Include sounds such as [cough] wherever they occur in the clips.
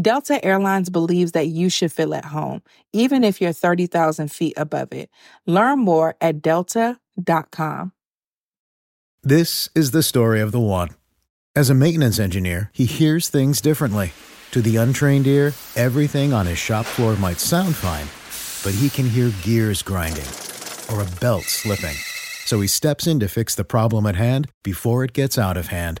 Delta Airlines believes that you should feel at home, even if you're 30,000 feet above it. Learn more at delta.com. This is the story of the one. As a maintenance engineer, he hears things differently. To the untrained ear, everything on his shop floor might sound fine, but he can hear gears grinding or a belt slipping. So he steps in to fix the problem at hand before it gets out of hand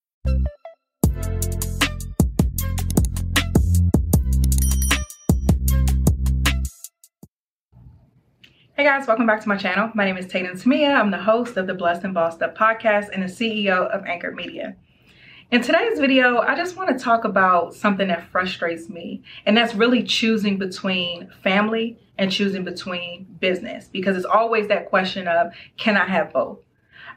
Hey guys, welcome back to my channel. My name is Tatum Temia. I'm the host of the Blessed and Bossed Up podcast and the CEO of Anchor Media. In today's video, I just want to talk about something that frustrates me, and that's really choosing between family and choosing between business because it's always that question of can I have both?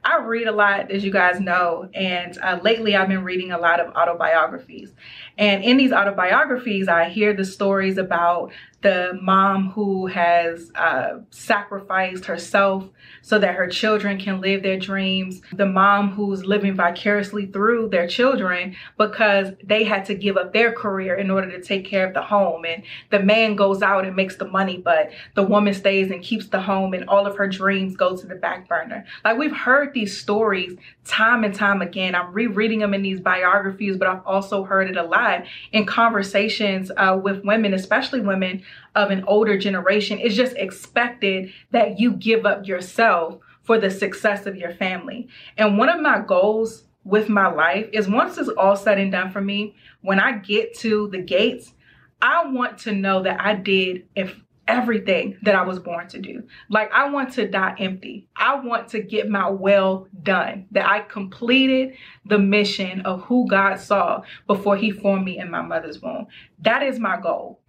I read a lot, as you guys know, and uh, lately I've been reading a lot of autobiographies. And in these autobiographies, I hear the stories about the mom who has uh, sacrificed herself so that her children can live their dreams, the mom who's living vicariously through their children because they had to give up their career in order to take care of the home. And the man goes out and makes the money, but the woman stays and keeps the home, and all of her dreams go to the back burner. Like we've heard these stories time and time again. I'm rereading them in these biographies, but I've also heard it a lot in conversations uh, with women, especially women of an older generation, it's just expected that you give up yourself for the success of your family. And one of my goals with my life is once it's all said and done for me, when I get to the gates, I want to know that I did if everything that I was born to do. Like I want to die empty. I want to get my well done. That I completed the mission of who God saw before he formed me in my mother's womb. That is my goal.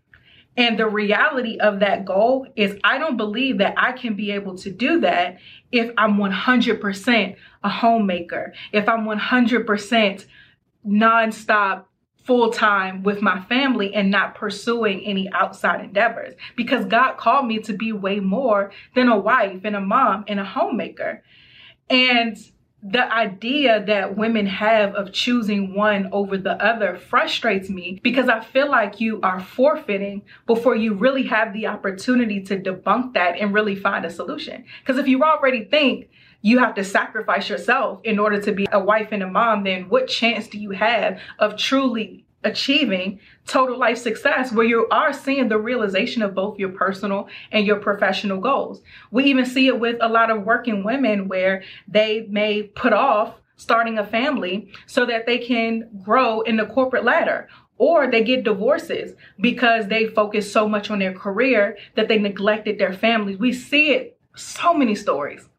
And the reality of that goal is, I don't believe that I can be able to do that if I'm 100% a homemaker, if I'm 100% nonstop full time with my family and not pursuing any outside endeavors because God called me to be way more than a wife and a mom and a homemaker. And the idea that women have of choosing one over the other frustrates me because I feel like you are forfeiting before you really have the opportunity to debunk that and really find a solution. Because if you already think you have to sacrifice yourself in order to be a wife and a mom, then what chance do you have of truly achieving total life success where you are seeing the realization of both your personal and your professional goals. We even see it with a lot of working women where they may put off starting a family so that they can grow in the corporate ladder or they get divorces because they focus so much on their career that they neglected their families. We see it so many stories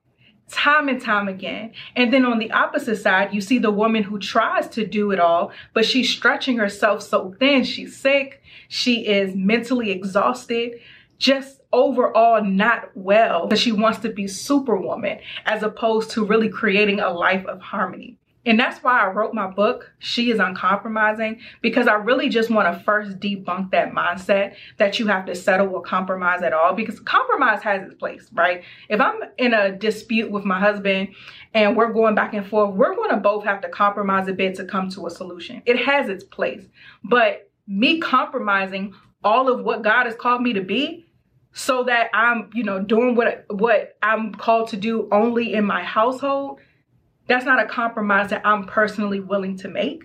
time and time again. And then on the opposite side, you see the woman who tries to do it all, but she's stretching herself so thin. She's sick. She is mentally exhausted, just overall not well because she wants to be superwoman as opposed to really creating a life of harmony. And that's why I wrote my book, She is Uncompromising, because I really just want to first debunk that mindset that you have to settle or compromise at all, because compromise has its place, right? If I'm in a dispute with my husband and we're going back and forth, we're going to both have to compromise a bit to come to a solution. It has its place. But me compromising all of what God has called me to be so that I'm, you know, doing what what I'm called to do only in my household, that's not a compromise that I'm personally willing to make.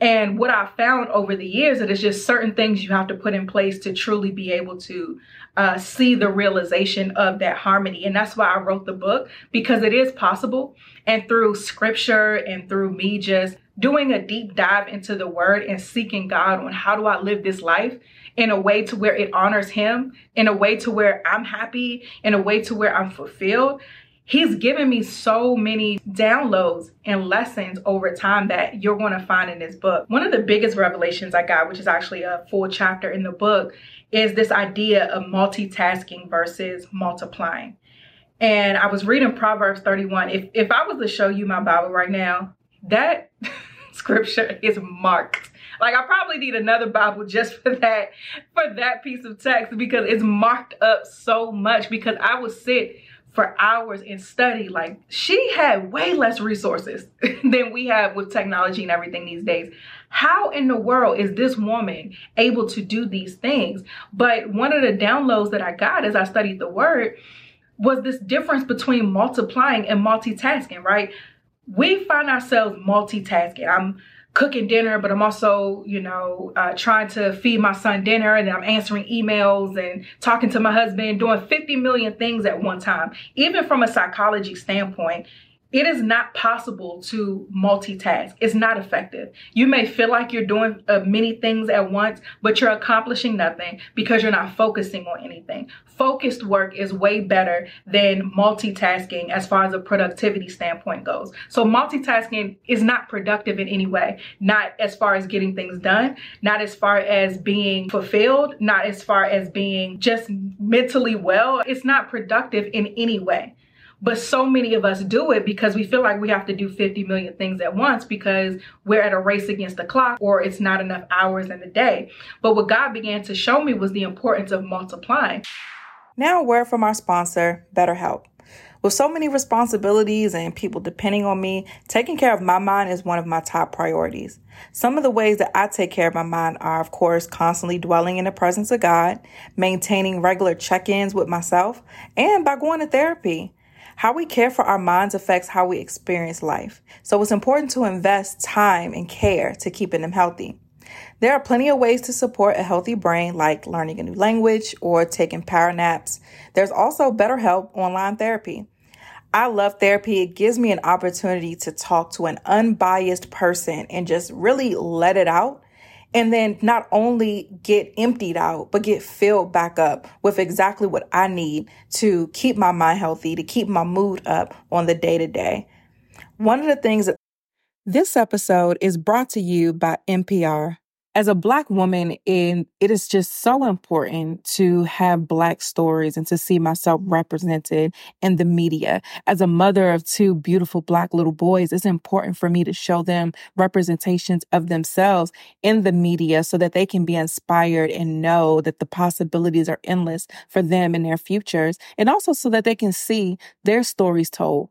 And what I found over the years that it's just certain things you have to put in place to truly be able to uh, see the realization of that harmony. And that's why I wrote the book because it is possible. And through scripture and through me just doing a deep dive into the word and seeking God on how do I live this life in a way to where it honors him, in a way to where I'm happy, in a way to where I'm fulfilled he's given me so many downloads and lessons over time that you're going to find in this book. One of the biggest revelations I got, which is actually a full chapter in the book, is this idea of multitasking versus multiplying. And I was reading Proverbs 31. If if I was to show you my Bible right now, that [laughs] scripture is marked. Like I probably need another Bible just for that for that piece of text because it's marked up so much because I would sit for hours and study. Like she had way less resources [laughs] than we have with technology and everything these days. How in the world is this woman able to do these things? But one of the downloads that I got as I studied the word was this difference between multiplying and multitasking, right? We find ourselves multitasking. I'm cooking dinner, but I'm also, you know, uh, trying to feed my son dinner and I'm answering emails and talking to my husband, doing 50 million things at one time. Even from a psychology standpoint, it is not possible to multitask. It's not effective. You may feel like you're doing uh, many things at once, but you're accomplishing nothing because you're not focusing on anything. Focused work is way better than multitasking as far as a productivity standpoint goes. So multitasking is not productive in any way, not as far as getting things done, not as far as being fulfilled, not as far as being just mentally well. It's not productive in any way. But so many of us do it because we feel like we have to do 50 million things at once because we're at a race against the clock or it's not enough hours in the day. But what God began to show me was the importance of multiplying. Now, a word from our sponsor, BetterHelp. With so many responsibilities and people depending on me, taking care of my mind is one of my top priorities. Some of the ways that I take care of my mind are, of course, constantly dwelling in the presence of God, maintaining regular check ins with myself, and by going to therapy. How we care for our minds affects how we experience life. So it's important to invest time and care to keeping them healthy. There are plenty of ways to support a healthy brain, like learning a new language or taking power naps. There's also BetterHelp online therapy. I love therapy. It gives me an opportunity to talk to an unbiased person and just really let it out and then not only get emptied out, but get filled back up with exactly what I need to keep my mind healthy, to keep my mood up on the day to day. One of the things that this episode is brought to you by NPR as a black woman in it is just so important to have black stories and to see myself represented in the media. As a mother of two beautiful black little boys it's important for me to show them representations of themselves in the media so that they can be inspired and know that the possibilities are endless for them and their futures and also so that they can see their stories told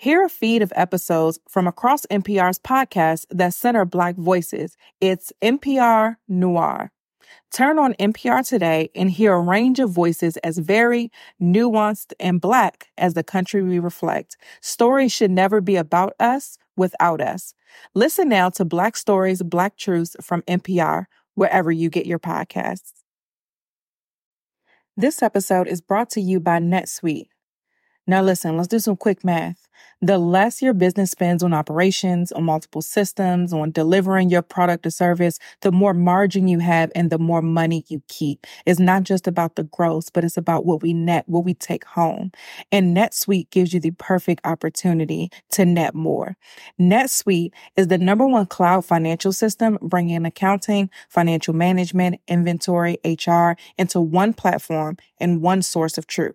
Hear a feed of episodes from across NPR's podcasts that center Black voices. It's NPR Noir. Turn on NPR today and hear a range of voices as varied, nuanced, and Black as the country we reflect. Stories should never be about us without us. Listen now to Black Stories, Black Truths from NPR, wherever you get your podcasts. This episode is brought to you by NetSuite. Now, listen, let's do some quick math. The less your business spends on operations, on multiple systems, on delivering your product or service, the more margin you have and the more money you keep. It's not just about the gross, but it's about what we net, what we take home. And NetSuite gives you the perfect opportunity to net more. NetSuite is the number one cloud financial system bringing accounting, financial management, inventory, HR into one platform and one source of truth.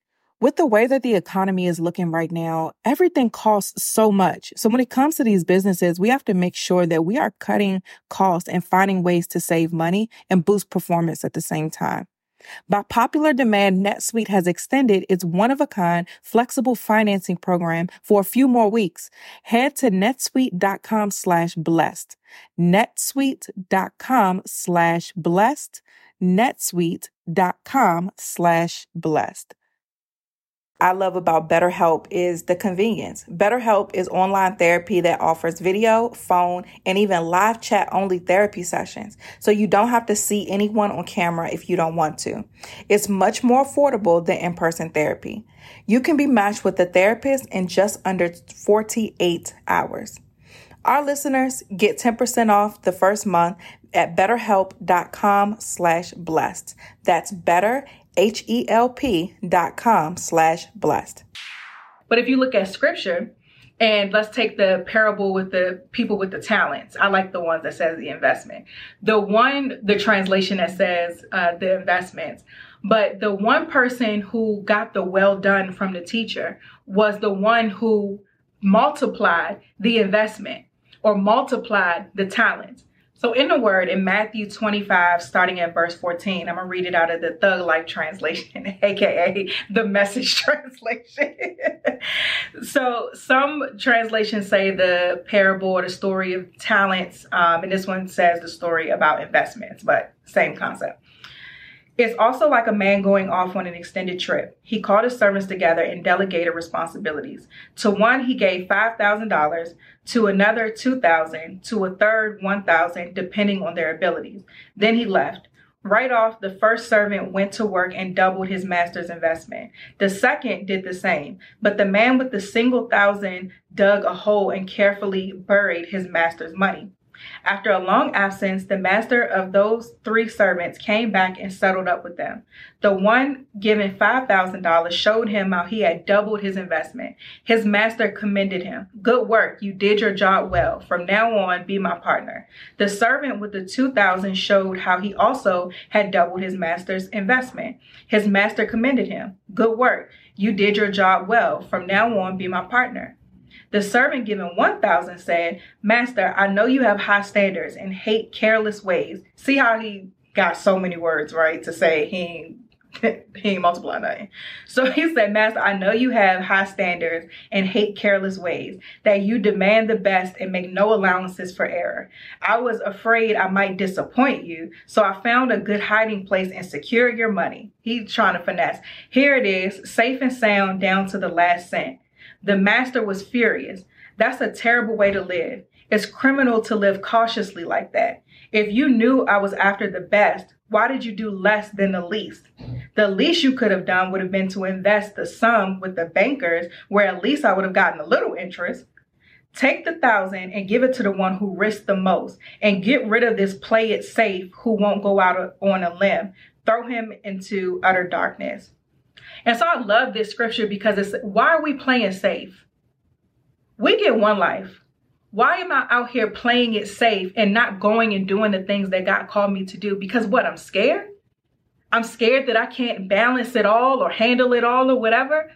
with the way that the economy is looking right now, everything costs so much. So when it comes to these businesses, we have to make sure that we are cutting costs and finding ways to save money and boost performance at the same time. By popular demand, NetSuite has extended its one of a kind flexible financing program for a few more weeks. Head to netsuite.com slash blessed. netsuite.com slash blessed. netsuite.com slash blessed. I love about BetterHelp is the convenience. BetterHelp is online therapy that offers video, phone, and even live chat only therapy sessions. So you don't have to see anyone on camera if you don't want to. It's much more affordable than in person therapy. You can be matched with a therapist in just under 48 hours. Our listeners get 10% off the first month at betterhelp.com slash blessed. That's better, H-E-L-P dot com slash blessed. But if you look at scripture, and let's take the parable with the people with the talents. I like the ones that says the investment. The one, the translation that says uh, the investments. But the one person who got the well done from the teacher was the one who multiplied the investment or multiplied the talents. So in the word in Matthew 25, starting at verse 14, I'm gonna read it out of the Thug Life translation, [laughs] aka the message [laughs] translation. so some translations say the parable or the story of talents, um, and this one says the story about investments, but same concept. It's also like a man going off on an extended trip. He called his servants together and delegated responsibilities. To one, he gave $5,000, to another 2,000, to a third 1,000, depending on their abilities. Then he left. Right off, the first servant went to work and doubled his master's investment. The second did the same, but the man with the single thousand dug a hole and carefully buried his master's money. After a long absence, the master of those three servants came back and settled up with them. The one given $5,000 showed him how he had doubled his investment. His master commended him. Good work. You did your job well. From now on, be my partner. The servant with the 2000 showed how he also had doubled his master's investment. His master commended him. Good work. You did your job well. From now on, be my partner. The servant given 1,000 said, Master, I know you have high standards and hate careless ways. See how he got so many words, right, to say he ain't [laughs] he ain't multiply nothing. So he said, Master, I know you have high standards and hate careless ways, that you demand the best and make no allowances for error. I was afraid I might disappoint you, so I found a good hiding place and secured your money. He's trying to finesse. Here it is, safe and sound down to the last cent. The master was furious. That's a terrible way to live. It's criminal to live cautiously like that. If you knew I was after the best, why did you do less than the least? The least you could have done would have been to invest the sum with the bankers, where at least I would have gotten a little interest. Take the thousand and give it to the one who risks the most, and get rid of this play it safe who won't go out on a limb. Throw him into utter darkness. And so I love this scripture because it's why are we playing safe? We get one life. Why am I out here playing it safe and not going and doing the things that God called me to do? Because what? I'm scared? I'm scared that I can't balance it all or handle it all or whatever.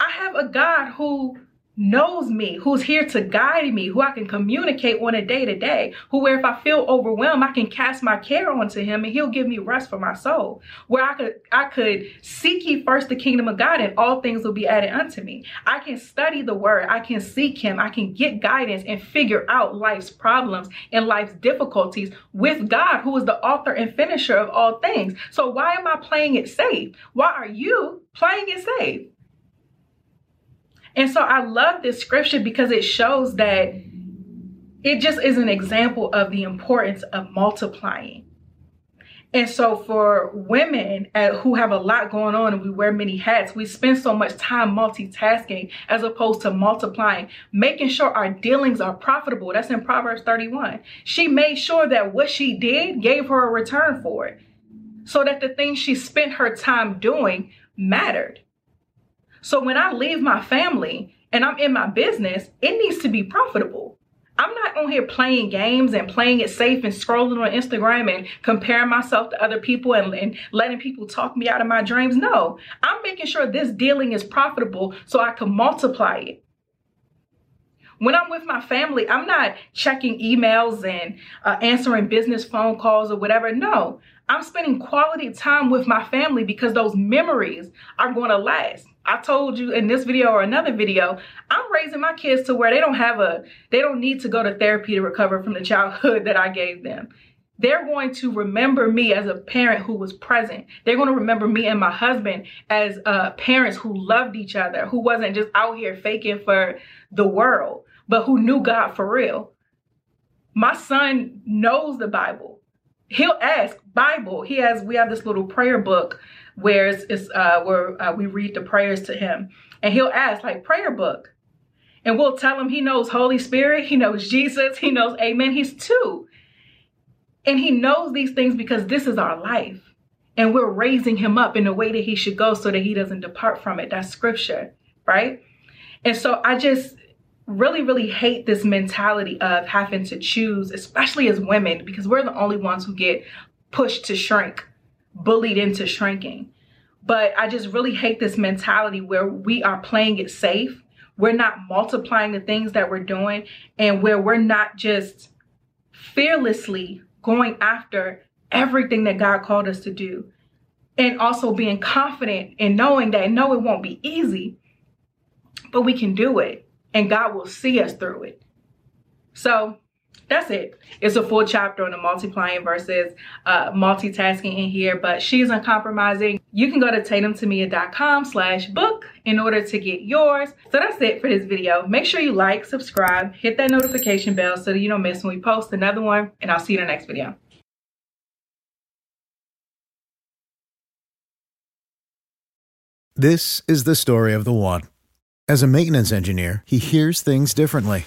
I have a God who knows me, who's here to guide me, who I can communicate on a day to day, who where if I feel overwhelmed, I can cast my care onto him and he'll give me rest for my soul. Where I could I could seek ye first the kingdom of God and all things will be added unto me. I can study the word, I can seek him, I can get guidance and figure out life's problems and life's difficulties with God, who is the author and finisher of all things. So why am I playing it safe? Why are you playing it safe? And so I love this scripture because it shows that it just is an example of the importance of multiplying. And so for women uh, who have a lot going on and we wear many hats, we spend so much time multitasking as opposed to multiplying, making sure our dealings are profitable. That's in Proverbs 31. She made sure that what she did gave her a return for it so that the things she spent her time doing mattered. So when I leave my family and I'm in my business, it needs to be profitable. I'm not on here playing games and playing it safe and scrolling on Instagram and comparing myself to other people and, and, letting people talk me out of my dreams. No, I'm making sure this dealing is profitable so I can multiply it. When I'm with my family, I'm not checking emails and uh, answering business phone calls or whatever. No, I'm spending quality time with my family because those memories are going to last. I told you in this video or another video, I'm raising my kids to where they don't have a, they don't need to go to therapy to recover from the childhood [laughs] that I gave them. They're going to remember me as a parent who was present. They're going to remember me and my husband as uh, parents who loved each other, who wasn't just out here faking for the world, but who knew God for real. My son knows the Bible. He'll ask Bible. He has, we have this little prayer book where it's, it's uh, where uh, we read the prayers to him, and he'll ask like prayer book, and we'll tell him he knows Holy Spirit, he knows Jesus, he knows Amen. He's two, and he knows these things because this is our life, and we're raising him up in the way that he should go so that he doesn't depart from it. That's scripture, right? And so I just really, really hate this mentality of having to choose, especially as women, because we're the only ones who get pushed to shrink bullied into shrinking. But I just really hate this mentality where we are playing it safe. We're not multiplying the things that we're doing and where we're not just fearlessly going after everything that God called us to do. And also being confident in knowing that no, it won't be easy, but we can do it and God will see us through it. So that's it. It's a full chapter on the multiplying versus uh, multitasking in here, but she's uncompromising. You can go to tatumtemia.com slash book in order to get yours. So that's it for this video. Make sure you like, subscribe, hit that notification bell so that you don't miss when we post another one, and I'll see you in the next video. This is the story of the one. As a maintenance engineer, he hears things differently